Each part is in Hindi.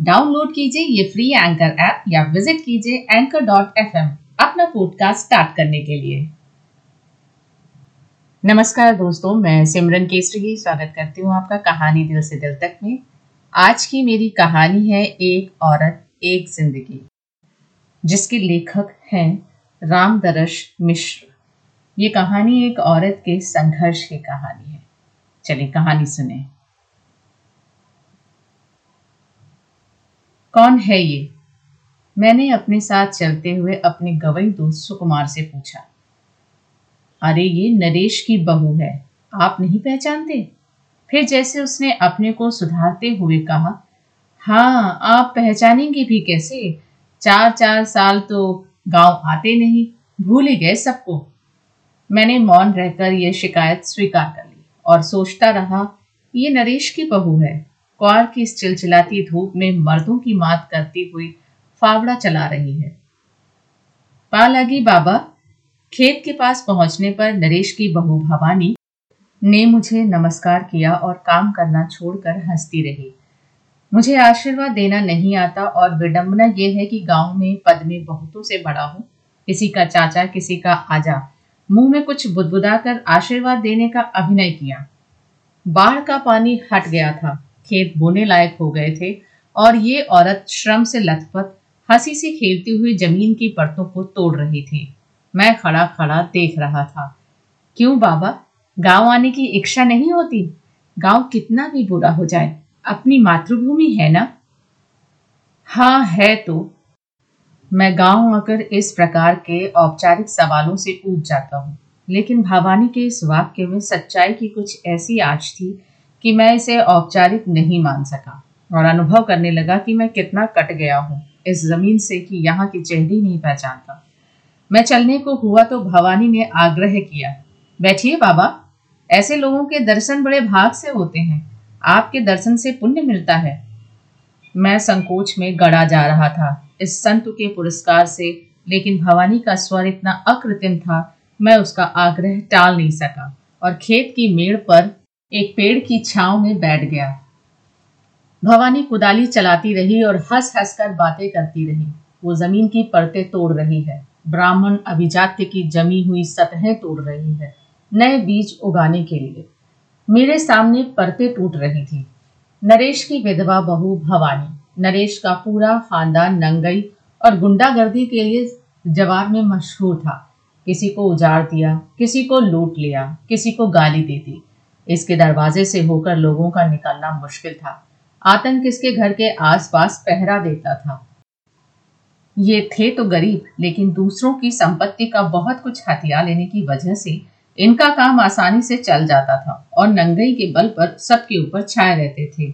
डाउनलोड कीजिए ये फ्री एंकर ऐप या विज़िट कीजिए एंकर डॉट एफ़ अपना पॉडकास्ट स्टार्ट करने के लिए। नमस्कार दोस्तों, मैं सिमरन केसरी, स्वागत करती हूँ आपका कहानी दिल से दिल तक में। आज की मेरी कहानी है एक औरत, एक ज़िंदगी, जिसके लेखक हैं राम दरश मिश्र। ये कहानी एक औरत के संघर्ष की कहानी है। चलिए कहानी सुने। कौन है ये? मैंने अपने साथ चलते हुए अपने गवई दोस्त सुकुमार से पूछा। अरे ये नरेश की बहू है, आप नहीं पहचानते? फिर जैसे उसने अपने को सुधारते हुए कहा हाँ आप पहचानेंगे भी कैसे? चार चार साल तो गाँव आते नहीं, भूल ही गए सबको। मैंने मौन रहकर यह शिकायत स्वीकार कर ली और सोचता रहा, ये नरेश की बहू है। क्वार की इस चिलचिलाती धूप में मर्दों की मात करती हुई फावड़ा चला रही है। पा लगी बाबा, खेत के पास पहुँचने पर नरेश की बहू भवानी ने मुझे नमस्कार किया और काम करना छोड़कर हंसती रही। मुझे आशीर्वाद देना नहीं आता और विडंबना यह है कि गाँव में पद में बहुतों से बड़ा हूँ। किसी का चाचा, किसी का आजा। मुँह में कुछ बुदबुदा कर आशीर्वाद देने का अभिनय किया। बाढ़ का पानी हट गया था। खेत बोने लायक हो गए थे और ये औरत श्रम से लथपथ, हँसी से खेलती हुई ज़मीन की परतों को तोड़ रही थी। मैं खड़ा खड़ा देख रहा था। क्यों बाबा? गाँव आने की इच्छा नहीं होती? गाँव कितना भी बुरा हो जाए, अपनी मातृभूमि है ना? हाँ है तो। मैं गाँव आकर इस प्रकार के औपचारिक सवालों से ऊब जाता हूँ। लेकिन भवानी के इस वाक्य में सच्चाई की कुछ ऐसी आज थी कि मैं इसे औपचारिक नहीं मान सका। और अनुभव करने लगा कि मैं कितना कट गया हूँ इस ज़मीन से कि यहाँ की चेहरी नहीं पहचानता। मैं चलने को हुआ तो भवानी ने आग्रह किया, बैठिए बाबा, ऐसे लोगों के दर्शन बड़े भाग से होते हैं। आपके दर्शन से पुण्य मिलता है। मैं संकोच में गड़ा जा रहा था इस संत के पुरस्कार से, लेकिन भवानी का स्वर इतना अकृत्रिम था, मैं उसका आग्रह टाल नहीं सका। और खेत की मेड़ पर एक पेड़ की छाव में बैठ गया। भवानी कुदाली चलाती रही और हंस हंस कर बातें करती रही। वो ज़मीन की परतें तोड़ रही है। ब्राह्मण अभिजात्य की जमी हुई सतहें तोड़ रही है। नए बीज उगाने के लिए। मेरे सामने परतें टूट रही थी। नरेश की विधवा बहू भवानी। नरेश का पूरा खानदान नंगई और गुंडागर्दी के लिए जवाब में मशहूर था। किसी को उजाड़ दिया, किसी को लूट लिया, किसी को गाली दे दी। इसके दरवाजे से होकर लोगों का निकलना मुश्किल था। आतंक इसके घर के आसपास पहरा देता था। ये थे तो गरीब, लेकिन दूसरों की संपत्ति का बहुत कुछ हथियार लेने की वजह से इनका काम आसानी से चल जाता था और नंगई के बल पर सबके ऊपर छाए रहते थे।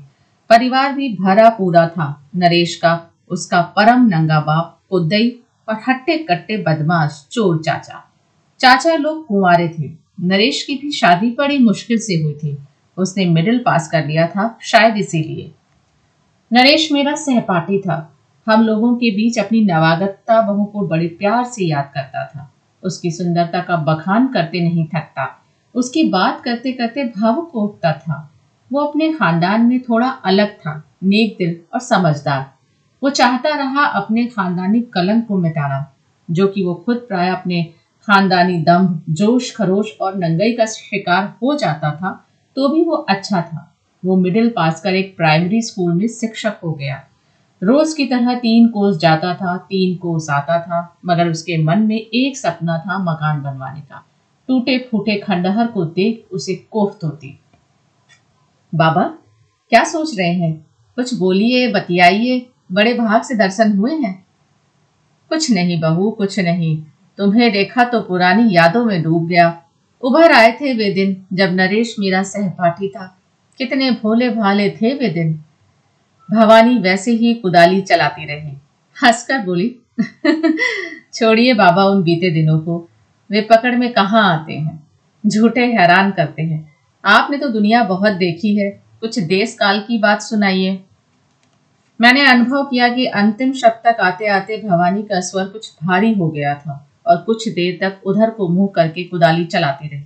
परिवार भी भरा पूरा था। नरेश का, उसका परम नंगा बाप, उदय और हट्टे कट्टे बदमाश, चोर चाचा। चाचा लोग कुंवारे थे। नरेश की भी शादी बड़ी मुश्किल से हुई थी। उसने मिडिल पास कर लिया था, शायद इसीलिए। नरेश मेरा सहपाठी था। हम लोगों के बीच अपनी नवागतता बहू को बड़े प्यार से याद करता था। उसकी सुंदरता का बखान करते नहीं थकता। उसकी बात करते करते भावुक उठता था। वो अपने खानदान में थोड़ा अलग था, नेक दिल और समझदार। वो चाहता रहा अपने खानदानी कलंक को मिटाना जो कि वो खुद प्राय अपने खानदानी दम्भ जोश, खरोश और नंगई का शिकार हो जाता था तो भी वो अच्छा था। वो मिडिल पास कर एक प्राइमरी स्कूल में शिक्षक हो गया। रोज की तरह तीन कोस जाता था, तीन कोस आता था, मगर उसके मन में एक सपना था मकान बनवाने का। टूटे फूटे खंडहर को देख उसे कोफ्त होती। बाबा, क्या सोच रहे हैं? कुछ बोलिए, बतियाइए, बड़े भाग से दर्शन हुए हैं? कुछ नहीं बहू, कुछ नहीं। तुम्हें देखा तो पुरानी यादों में डूब गया। उभर आए थे वे दिन, जब नरेश मेरा सहपाठी था। कितने भोले भाले थे वे दिन। भवानी वैसे ही कुदाली चलाती रही। हंसकर बोली, छोड़िए बाबा उन बीते दिनों को। वे पकड़ में कहाँ आते हैं? झूठे हैरान करते हैं। आपने तो दुनिया बहुत देखी है। कुछ देश काल की बात सुनाइए। मैंने अनुभव किया कि अंतिम शब्द तक आते आते भवानी का स्वर कुछ भारी हो गया था। और कुछ देर तक उधर को मुँह करके कुदाली चलाती रही।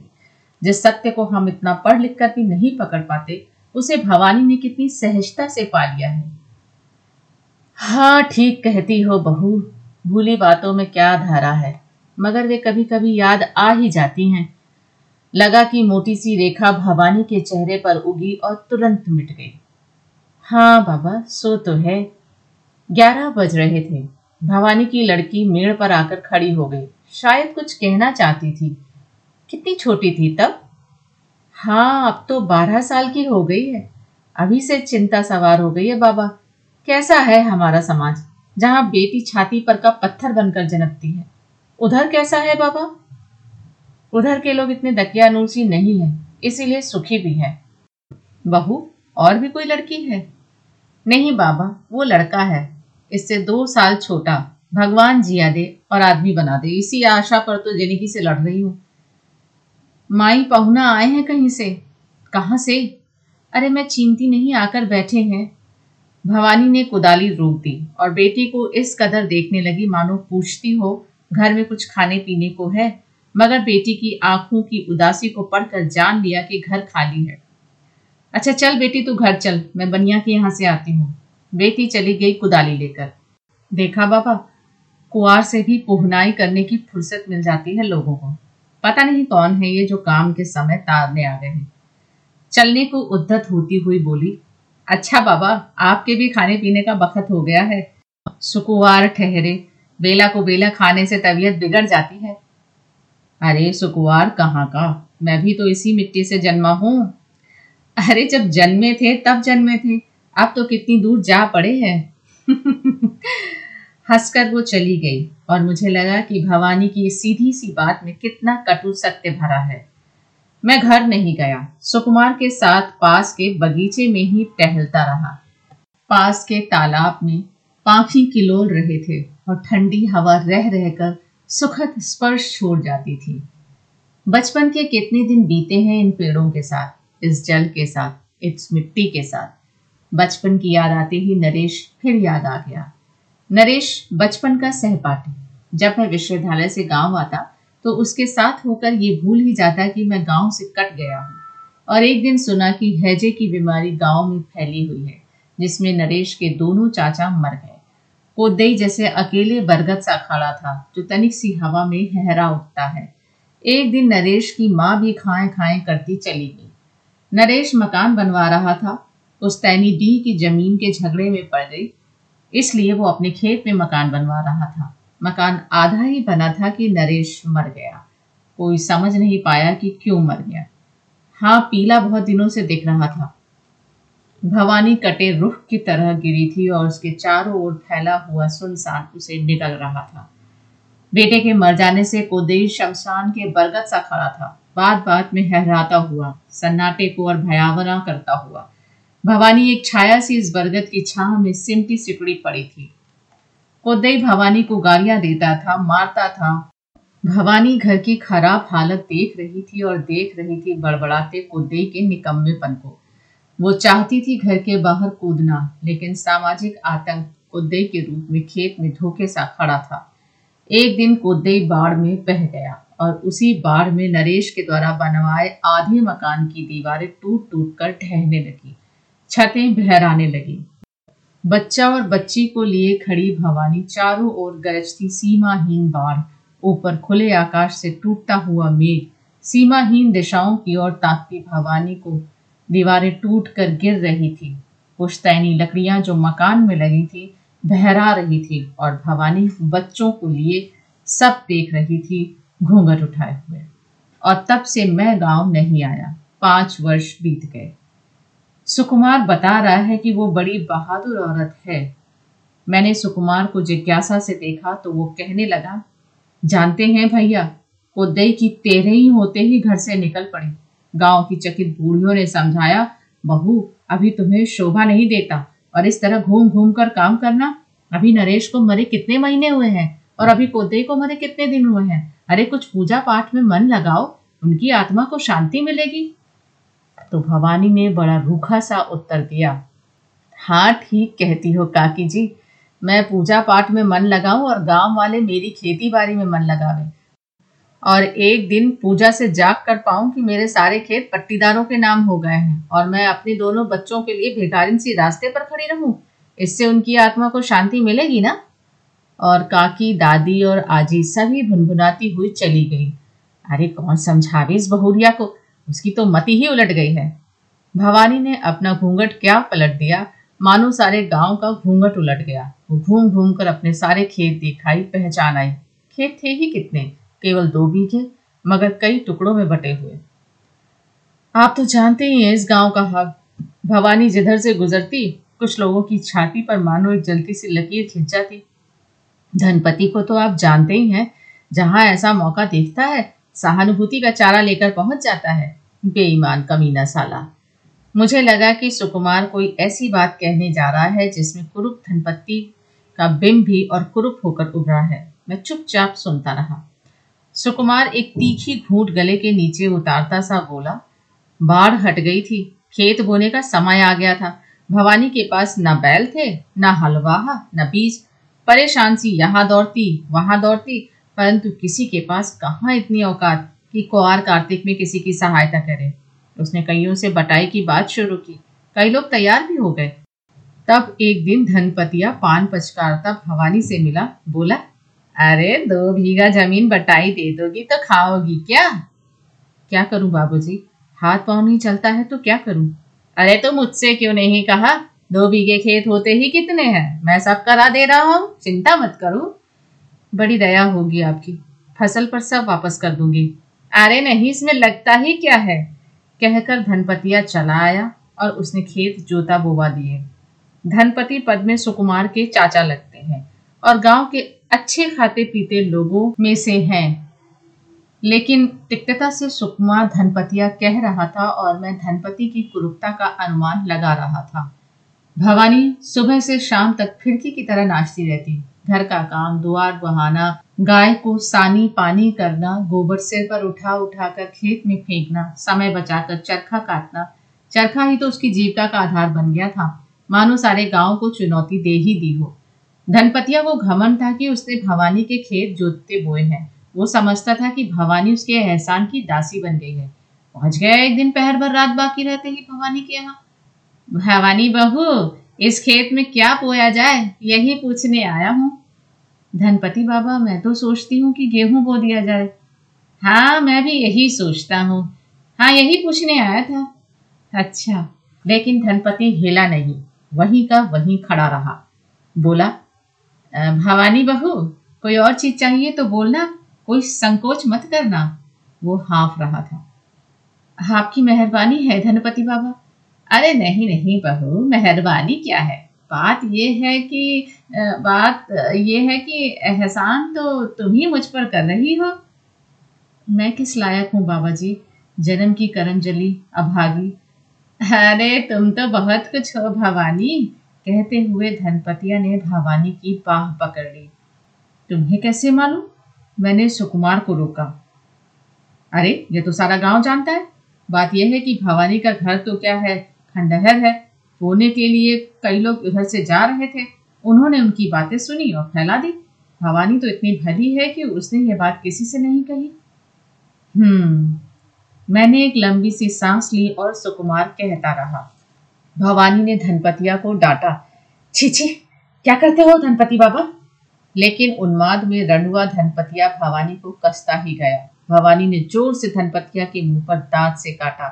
जिस सत्य को हम इतना पढ़ लिख कर भी नहीं पकड़ पाते, उसे भवानी ने कितनी सहजता से पा लिया है। हाँ ठीक कहती हो बहू, भूली बातों में क्या धारा है, मगर वे कभी कभी याद आ ही जाती हैं। लगा कि मोटी सी रेखा भवानी के चेहरे पर उगी और तुरंत मिट गई। हाँ बाबा, सो तो है। ग्यारह बज रहे थे। भवानी की लड़की मेड़ पर आकर खड़ी हो गई। शायद कुछ कहना चाहती थी। कितनी छोटी थी तब? हाँ अब तो बारह साल की हो गई है। अभी से चिंता सवार हो गई है बाबा। कैसा है हमारा समाज, जहाँ बेटी छाती पर का पत्थर बनकर जनकती है? उधर कैसा है बाबा? उधर के लोग इतने दकियानूसी नहीं है, इसीलिए सुखी भी है। बहू, और भी कोई लड़की है? नहीं बाबा, वो लड़का है। इससे दो साल छोटा। भगवान जिया दे और आदमी बना दे। इसी आशा पर तो ज़िंदगी से लड़ रही हूँ। माई पहुना आए हैं कहीं से? कहाँ से? अरे मैं चीनती नहीं आकर बैठे हैं। भवानी ने कुदाली रोक दी और बेटी को इस कदर देखने लगी, मानो पूछती हो, घर में कुछ खाने पीने को है? मगर बेटी की आँखों की उदासी को पढ़कर जान लिया कि घर खाली है। अच्छा चल बेटी, तू घर चल। मैं बनिया के यहाँ से आती हूँ। बेटी चली गई कुदाली लेकर। देखा बाबा कुआर से भी पुहनाई करने की फुर्सत मिल जाती है लोगों को। पता नहीं कौन है ये जो काम के समय तारने आ गए हैं। चलने को उद्धत होती हुई बोली अच्छा बाबा, आपके भी खाने पीने का बखत हो गया है। सुकुवार ठहरे, बेला को बेला खाने से तबीयत बिगड़ जाती है। अरे सुकुवार, कहाँ का? मैं भी तो इसी मिट्टी से जन्मा हूँ। अरे जब जन्मे थे, तब जन्मे थे। अब तो कितनी दूर जा पड़े हैं। हंसकर वो चली गई और मुझे लगा कि भवानी की सीधी सी बात में कितना कटु सत्य भरा है। मैं घर नहीं गया। सुकुमार के साथ पास के बगीचे में ही टहलता रहा। पास के तालाब में पाखी किलोल रहे थे और ठंडी हवा रह रहकर सुखद स्पर्श छोड़ जाती थी। बचपन के कितने दिन बीते हैं इन पेड़ों के साथ, इस जल के साथ, इस मिट्टी के साथ। बचपन की याद आते ही नरेश फिर याद आ गया। नरेश बचपन का सहपाठी। जब मैं विश्वविद्यालय से गाँव आता तो उसके साथ होकर ये भूल ही जाता कि मैं गाँव से कट गया हूँ। और एक दिन सुना कि हैजे की बीमारी गाँव में फैली हुई है, जिसमें नरेश के दोनों चाचा मर गए। कोदई जैसे अकेले बरगद सा खड़ा था, जो तनिक सी हवा में हहरा उठता है। एक दिन नरेश की माँ भी खाए खाए करती चली गई। नरेश मकान बनवा रहा था उस तैनी डी की ज़मीन के झगड़े में पड़ गई। इसलिए वो अपने खेत में मकान बनवा रहा था। मकान आधा ही बना था कि नरेश मर गया। कोई समझ नहीं पाया कि क्यों मर गया। हाँ पीला बहुत दिनों से दिख रहा था। भवानी कटे रुख की तरह गिरी थी और उसके चारों ओर फैला हुआ सुनसान उसे निकल रहा था। बेटे के मर जाने से कोदेई शमशान के बरगद सा खड़ा था। बात बात में हहराता हुआ, सन्नाटे को और भयावना करता हुआ भवानी एक छाया सी इस बरगद की छाह में सिमटी सिकड़ी पड़ी थी। कोदई भवानी को गालियाँ देता था, मारता था। भवानी घर की खराब हालत देख रही थी और देख रही थी बड़बड़ाते कोदई के निकम्मेपन को। वो चाहती थी घर के बाहर कूदना, लेकिन सामाजिक आतंक कोदई के रूप में खेत में धोखे सा खड़ा था। एक दिन कोदई बाढ़ में बह गया और उसी बाढ़ में नरेश के द्वारा बनवाए आधे मकान की दीवारें टूट टूट कर ढहने लगी। छतें बहराने लगी। बच्चा और बच्ची को लिए खड़ी भवानी चारों ओर गरजती सीमाहीन बाढ़। ऊपर खुले आकाश से टूटता हुआ मेघ। सीमाहीन दिशाओं की ओर ताकती भवानी को दीवारें टूट कर गिर रही थी। पुश्तैनी लकड़ियाँ जो मकान में लगी थी, बहरा रही थी और भवानी बच्चों को लिए सब देख रही थी घूंघट उठाए हुए। और तब से मैं गाँव नहीं आया। पाँच वर्ष बीत गए। सुकुमार बता रहा है कि वो बड़ी बहादुर औरत है। मैंने सुकुमार को जिज्ञासा से देखा तो वो कहने लगा, जानते हैं भैया दई की तेरह ही होते ही घर से निकल पड़े। गाँव की चकित बूढ़ियों ने समझाया, बहू, अभी तुम्हें शोभा नहीं देता और इस तरह घूम घूम कर काम करना, अभी नरेश को मरे कितने महीने हुए हैं और अभी पोते को मरे कितने दिन हुए हैं? अरे, कुछ पूजा पाठ में मन लगाओ, उनकी आत्मा को शांति मिलेगी। तो भवानी ने बड़ा रूखा सा उत्तर दिया। हाँ ठीक कहती हो काकी जी। मैं पूजा पाठ में मन लगाऊँ और गाँव वाले मेरी खेती बाड़ी में मन लगावे। और एक दिन पूजा से जाग कर पाऊँ कि मेरे सारे खेत पट्टीदारों के नाम हो गए हैं और मैं अपने दोनों बच्चों के लिए भिखारिन सी रास्ते पर खड़ी रहूँ। इससे उनकी आत्मा को शांति मिलेगी ना? और काकी, दादी और आजी सभी भुनभुनाती हुई चली गई। अरे, कौन समझावे इस बहुरिया को? उसकी तो मति ही उलट गई है। भवानी ने अपना घूंघट क्या पलट दिया? मानो सारे गाँव का घूंघट उलट गया। वो घूम घूम कर अपने सारे खेत दिखाई पहचान आई। खेत थे ही कितने? केवल दो बीघे, मगर कई टुकड़ों में बटे हुए। आप तो जानते ही हैं इस गाँव का हाल। भवानी जिधर से गुजरती, कुछ लोगों की छाती पर मानो एक जलती सी लकीर खिंच जाती। धनपति को तो आप जानते ही हैं, जहाँ ऐसा मौका देखता है, सहानुभूति का चारा लेकर पहुँच जाता है। बेईमान कमीना साला। मुझे लगा कि सुकुमार कोई ऐसी बात कहने जा रहा है जिसमें कुरूप धनपति का बिंब भी और कुरूप होकर उभरा है। मैं चुपचाप सुनता रहा। सुकुमार एक तीखी घूट गले के नीचे उतारता सा बोला, बाढ़ हट गई थी। खेत बोने का समय आ गया था। भवानी के पास न बैल थे, न हलवाहा, न बीज। परेशान सी यहाँ दौड़ती, वहाँ दौड़ती, परंतु किसी के पास कहाँ इतनी औकात? कि कुआर कार्तिक में किसी की सहायता करे। उसने कईयों से बटाई की बात शुरू की। कई लोग तैयार भी हो गए। तब एक दिन धनपतिया पान पचकारता भवानी से मिला। बोला, अरे, दो बीघा ज़मीन बटाई दे दोगी तो खाओगी क्या? क्या करूँ बाबूजी? हाथ पाँव नहीं चलता है तो क्या करूँ? अरे तो मुझसे क्यों नहीं कहा? दो बीघे खेत होते ही कितने हैं? मैं सब करा दे रहा हूँ, चिंता मत करो। बड़ी दया होगी आपकी। फ़सल पर सब वापस कर दूँगी। अरे नहीं, इसमें लगता ही क्या है? कहकर धनपतिया चला आया और उसने खेत जोता बोवा दिए। धनपति पद में सुकुमार के चाचा लगते हैं और गाँव के अच्छे खाते पीते लोगों में से हैं। लेकिन तिक्तता से सुकुमार धनपतिया कह रहा था और मैं धनपति की कुरूपता का अनुमान लगा रहा था। भवानी, सुबह से शाम तक फिरकी की तरह नाचती रहती। घर का काम द्वार बहाना गाय को सानी पानी करना, गोबर सिर पर उठा उठा कर खेत में फेंकना, समय बचाकर चरखा काटना, चरखा ही तो उसकी जीविका का आधार बन गया था। मानो सारे गाँव को चुनौती दे ही दी हो। धनपतिया वो घमन था कि उसने भवानी के खेत जोतते बोए हैं। वो समझता था कि भवानी उसके एहसान की दासी बन गई है। पहुँच गया एक दिन, पहर भर रात बाकी रहते ही भवानी के यहाँ। भवानी बहू, इस खेत में क्या बोया जाए, यही पूछने आया हूँ। धनपति बाबा, मैं तो सोचती हूँ कि गेहूँ बो दिया जाए। हाँ मैं भी यही सोचता हूँ। हाँ यही पूछने आया था। अच्छा लेकिन धनपति हिला नहीं। वहीं का वहीं खड़ा रहा। बोला भवानी बहू, कोई और चीज़ चाहिए तो बोलना, कोई संकोच मत करना। वो हाफ़ रहा था। आपकी मेहरबानी है धनपति बाबा? अरे, नहीं नहीं बहू, मेहरबानी क्या है? बात ये है कि बात ये है कि एहसान तो तुम ही मुझ पर कर रही हो। मैं किस लायक हूँ बाबा जी जन्म की करम जली अभागी। अरे, तुम तो बहुत कुछ हो भवानी। कहते हुए धनपतिया ने भवानी की बाह पकड़ ली। तुम्हें कैसे मालूम? मैंने सुकुमार को रोका। अरे, ये तो सारा गाँव जानता है। बात यह है कि भवानी का घर तो क्या है? खंडहर है। बोने के लिए कई लोग उधर से जा रहे थे। उन्होंने उनकी बातें सुनी और फैला दी। भवानी तो इतनी भली है कि उसने ये बात किसी से नहीं कही। हम्म मैंने एक लंबी सी सांस ली और सुकुमार कहता रहा। भवानी ने धनपतिया को डांटा, छी छी, क्या करते हो धनपति बाबा? लेकिन उन्माद में रणुआ धनपतिया भवानी को कसता ही गया। भवानी ने ज़ोर से धनपतिया के मुँह पर दांत से काटा।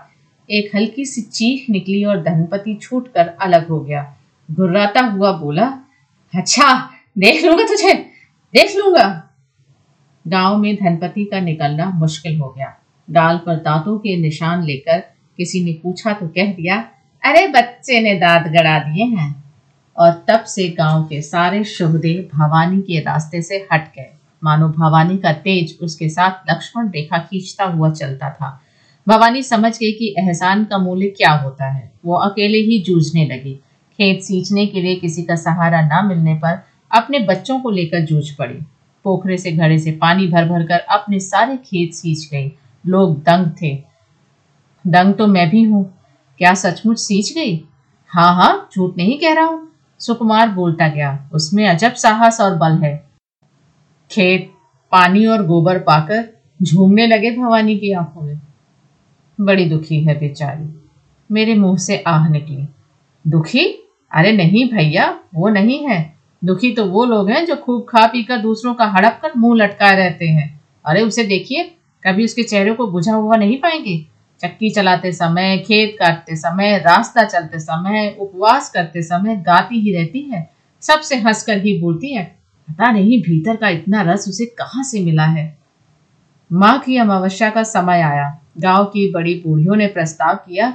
एक हल्की सी चीख निकली और धनपति छूट कर अलग हो गया। घुर्राता हुआ बोला अच्छा देख लूँगा तुझे, देख लूँगा। गाँव में धनपति का निकलना मुश्किल हो गया। डाल पर दांतों के निशान लेकर किसी ने पूछा तो कह दिया, अरे बच्चे ने दांत गड़ा दिए हैं। और तब से गाँव के सारे शुभदे भवानी के रास्ते से हट गए। मानो भवानी का तेज उसके साथ लक्ष्मण रेखा खींचता हुआ चलता था। भवानी समझ गई कि एहसान का मूल्य क्या होता है। वो अकेले ही जूझने लगी। खेत सींचने के लिए किसी का सहारा न मिलने पर अपने बच्चों को लेकर जूझ पड़ी। पोखरे से घड़े से पानी भर भर कर अपने सारे खेत सींच गई। लोग दंग थे। दंग तो मैं भी हूँ। क्या सचमुच सींच गई? हाँ हाँ झूठ नहीं कह रहा हूँ। सुकुमार बोलता गया, उसमें अजब साहस और बल है। खेत, पानी और गोबर पाकर झूमने लगे भवानी की आँखों में। बड़ी दुखी है बेचारी। मेरे मुँह से आह निकली। दुखी? अरे नहीं भैया, वो नहीं है। दुखी तो वो लोग हैं जो खूब खा पी कर दूसरों का हड़प कर मुँह लटकाए रहते हैं। अरे उसे देखिए, कभी उसके चेहरे को बुझा हुआ नहीं पाएँगे। चक्की चलाते समय, खेत काटते समय, रास्ता चलते समय, उपवास करते समय गाती ही रहती है। सबसे हंसकर ही बोलती है, पता नहीं भीतर का इतना रस उसे कहाँ से मिला है? माँ की अमावस्या का समय आया। गाँव की बड़ी बूढ़ियों ने प्रस्ताव किया,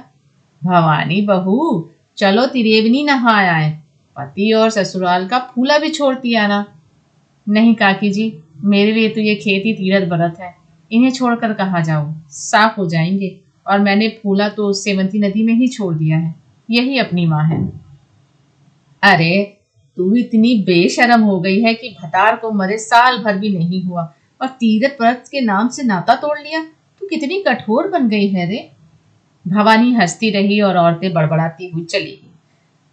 भवानी बहू, चलो त्रिवेणी नहा आए। पति और ससुराल का फूला भी छोड़ती आना। नहीं काकी जी, मेरे लिए तो ये खेती तीरथ बरत है। इन्हें छोड़कर कहा जाऊँ? साफ़ हो जाएँगे, और मैंने फूला तो सेवंती नदी में ही छोड़ दिया है। यही अपनी माँ है। अरे, तू इतनी बेशरम हो गई है कि भतार को मरे साल भर भी नहीं हुआ, और तीरथ व्रत के नाम से नाता तोड़ लिया। तू कितनी कठोर बन गई है रे। भवानी हंसती रही और औरतें बड़बड़ाती हुई चली गई।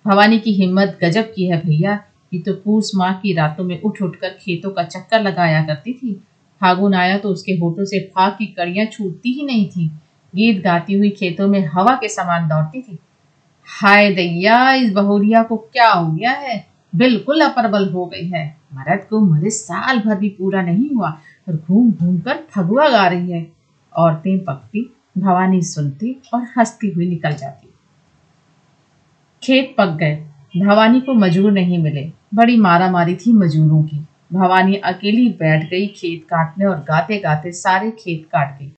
भवानी की हिम्मत गजब की है भैया, ये तो पूस माह की रातों में उठ उठकर खेतों का चक्कर लगाया करती थी। फागुन आया तो उसके होठों से फाग की कड़ियाँ छूटती ही नहीं थी। गीत गाती हुई खेतों में हवा के समान दौड़ती थी। हाय दैया, इस बहुरिया को क्या हो गया है? बिल्कुल अपरबल हो गई है। मरद को मरे साल भर भी पूरा नहीं हुआ और घूम घूम कर फगुआ गा रही है। औरतें पकती, भवानी सुनती और हंसती हुई निकल जाती। खेत पक गए। भवानी को मजूर नहीं मिले। बड़ी मारा मारी थी मजूरों की। भवानी अकेली बैठ गई खेत काटने और गाते गाते सारे खेत काट गई।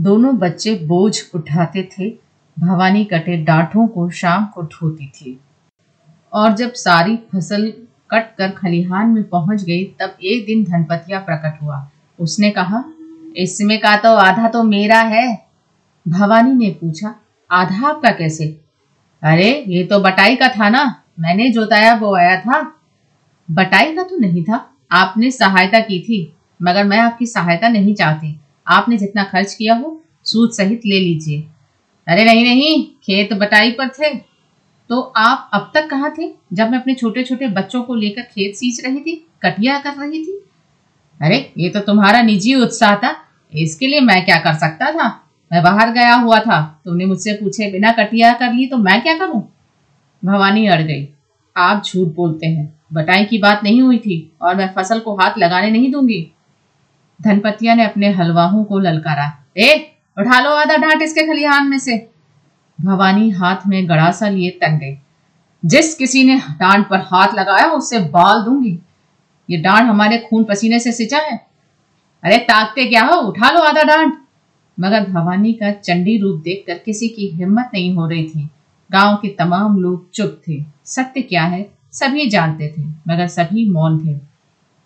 दोनों बच्चे बोझ उठाते थे। भवानी कटे डांठों को शाम को ढोती थी। और जब सारी फ़सल कट कर खलिहान में पहुँच गई, तब एक दिन धनपतिया प्रकट हुआ। उसने कहा इसमें का तो आधा तो मेरा है। भवानी ने पूछा, आधा आपका कैसे? अरे, ये तो बटाई का था ना, मैंने जोताया बोया था। बटाई का तो नहीं था, आपने सहायता की थी, मगर मैं आपकी सहायता नहीं चाहती। आपने जितना खर्च किया हो, सूद सहित ले लीजिए। अरे नहीं नहीं, खेत बटाई पर थे। तो आप अब तक कहाँ थे, जब मैं अपने छोटे छोटे बच्चों को लेकर खेत सींच रही थी, कटिया कर रही थी? अरे, ये तो तुम्हारा निजी उत्साह था इसके लिए मैं क्या कर सकता था? मैं बाहर गया हुआ था। तुमने मुझसे पूछे बिना कटिया कर ली तो मैं क्या करूँ? भवानी अड़ गई। आप झूठ बोलते हैं। बटाई की बात नहीं हुई थी और मैं फ़सल को हाथ लगाने नहीं दूँगी। धनपतिया ने अपने हलवाहों को ललकारा। ए, उठा लो आधा डांट इसके खलिहान में से। भवानी हाथ में गड़ासा लिए तन गई। जिस किसी ने डांड पर हाथ लगाया, उससे बाल दूँगी। ये डांड हमारे खून पसीने से सिंचा है। अरे ताकते क्या हो? उठा लो आधा डांट। मगर भवानी का चंडी रूप देखकर किसी की हिम्मत नहीं हो रही थी। गाँव के तमाम लोग चुप थे। सत्य क्या है? सभी जानते थे, मगर सभी मौन थे।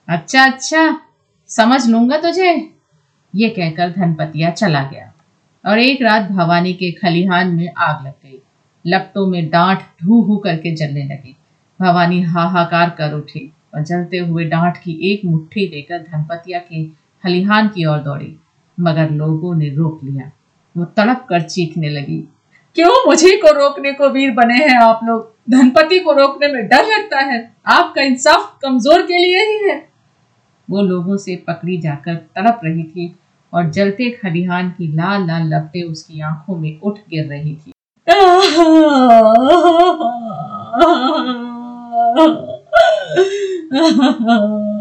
अच्छा अच्छा समझ लूँगा तुझे। ये कहकर धनपतिया चला गया। और एक रात भवानी के खलिहान में आग लग गई। लपटों में डांट ढू हू करके जलने लगी। भवानी हाहाकार कर उठी और जलते हुए डांट की एक मुट्ठी लेकर धनपतिया के खलिहान की ओर दौड़ी, मगर लोगों ने रोक लिया। वो तड़प कर चीखने लगी, क्यों मुझे को रोकने को वीर बने हैं आप लोग? धनपति को रोकने में डर लगता है। आपका इंसाफ कमज़ोर के लिए ही है। वो लोगों से पकड़ी जाकर तड़प रही थी और जलते खलिहान की लाल लाल लपटे उसकी आँखों में उठ गिर रही थी।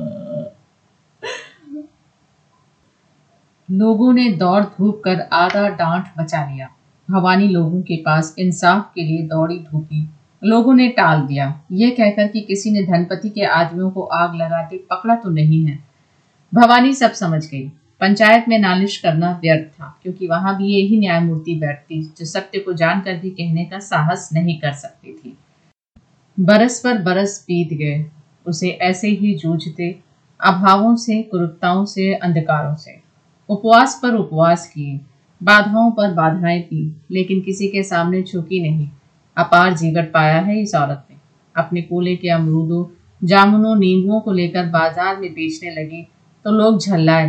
लोगों ने दौड़ धूप कर आधा डांट बचा लिया। भवानी लोगों के पास इंसाफ के लिए दौड़ी धूपी। लोगों ने टाल दिया। ये कहकर कि किसी ने धनपति के आदमियों को आग लगाते पकड़ा तो नहीं है। भवानी सब समझ गई। पंचायत में नालिश करना व्यर्थ था, क्योंकि वहाँ भी यही न्यायमूर्ति बैठती, जो सत्य को जानकर भी कहने का साहस नहीं कर सकती थी। बरस पर बरस बीत गए। उसे ऐसे ही जूझते अभावों से कुरुताओं से, अंधकारों से। उपवास पर उपवास किए, बाधाओं पर बाधाएँ की लेकिन किसी के सामने झुकी नहीं। अपार जीवट पाया है इस औरत ने। अपने कोले के अमरूदों, जामुनों, नींबुओं को लेकर बाज़ार में बेचने लगी तो लोग झल्लाए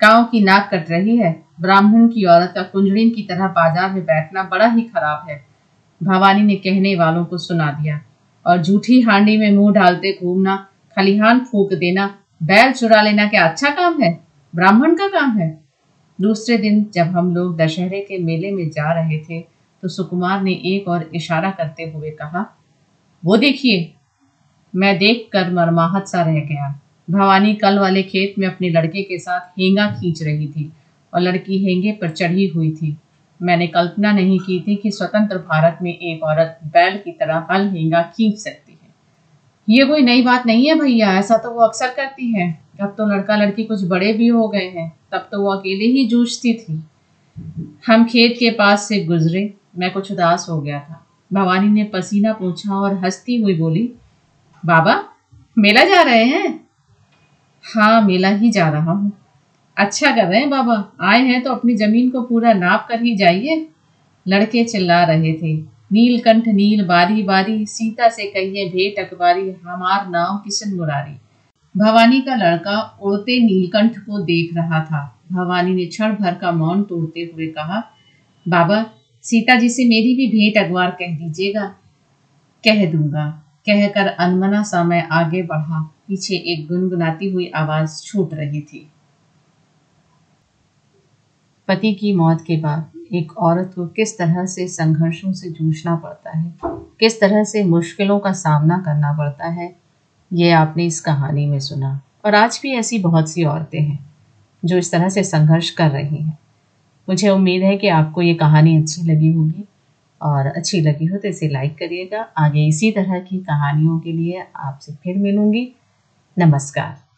काव की नाक कट रही है। ब्राह्मण की औरत का कुंजड़िन की तरह बाज़ार में बैठना बड़ा ही खराब है। भवानी ने कहने वालों को सुना दिया, और झूठी हांडी में मुँह डालते घूमना, खलिहान फूक देना, बैल चुरा लेना क्या अच्छा काम है? ब्राह्मण का काम है। दूसरे दिन जब हम लोग दशहरे के मेले में जा रहे थे तो सुकुमार ने एक और इशारा करते हुए कहा, वो देखिए, मैं देख कर मरमाहत सा रह गया। भवानी कल वाले खेत में अपने लड़के के साथ हेंगा खींच रही थी और लड़की हेंगे पर चढ़ी हुई थी। मैंने कल्पना नहीं की थी कि स्वतंत्र भारत में एक औरत बैल की तरह हल हेंगा खींच सकती है। ये कोई नई बात नहीं है भैया, ऐसा तो वो अक्सर करती है। अब तो लड़का लड़की कुछ बड़े भी हो गए हैं, तब तो वो अकेले ही जूझती थी। हम खेत के पास से गुजरे, मैं कुछ उदास हो गया था। भवानी ने पसीना पूछा और हंसती हुई बोली, बाबा, मेला जा रहे हैं? हाँ मेला ही जा रहा हूँ। अच्छा कर रहे हैं बाबा? आए हैं तो अपनी ज़मीन को पूरा नाप कर ही जाइए। लड़के चिल्ला रहे थे। नीलकंठ, नील बारी बारी, सीता से कहिए भेंट अकबारी हमार नाम किशन मुरारी। भवानी का लड़का उड़ते नीलकंठ को देख रहा था। भवानी ने क्षण भर का मौन तोड़ते हुए कहा, बाबा, सीता जी से मेरी भी भेंट अखबार कह दीजिएगा। कह दूँगा। कहकर अनमना सा मैं आगे बढ़ा। पीछे एक गुनगुनाती हुई आवाज़ छूट रही थी। पति की मौत के बाद एक औरत को किस तरह से संघर्षों से जूझना पड़ता है, किस तरह से मुश्किलों का सामना करना पड़ता है ये आपने इस कहानी में सुना। और आज भी ऐसी बहुत सी औरतें हैं, जो इस तरह से संघर्ष कर रही हैं। मुझे उम्मीद है कि आपको ये कहानी अच्छी लगी होगी। और अच्छी लगी हो तो इसे लाइक करिएगा। आगे इसी तरह की कहानियों के लिए आपसे फिर मिलूँगी। नमस्कार।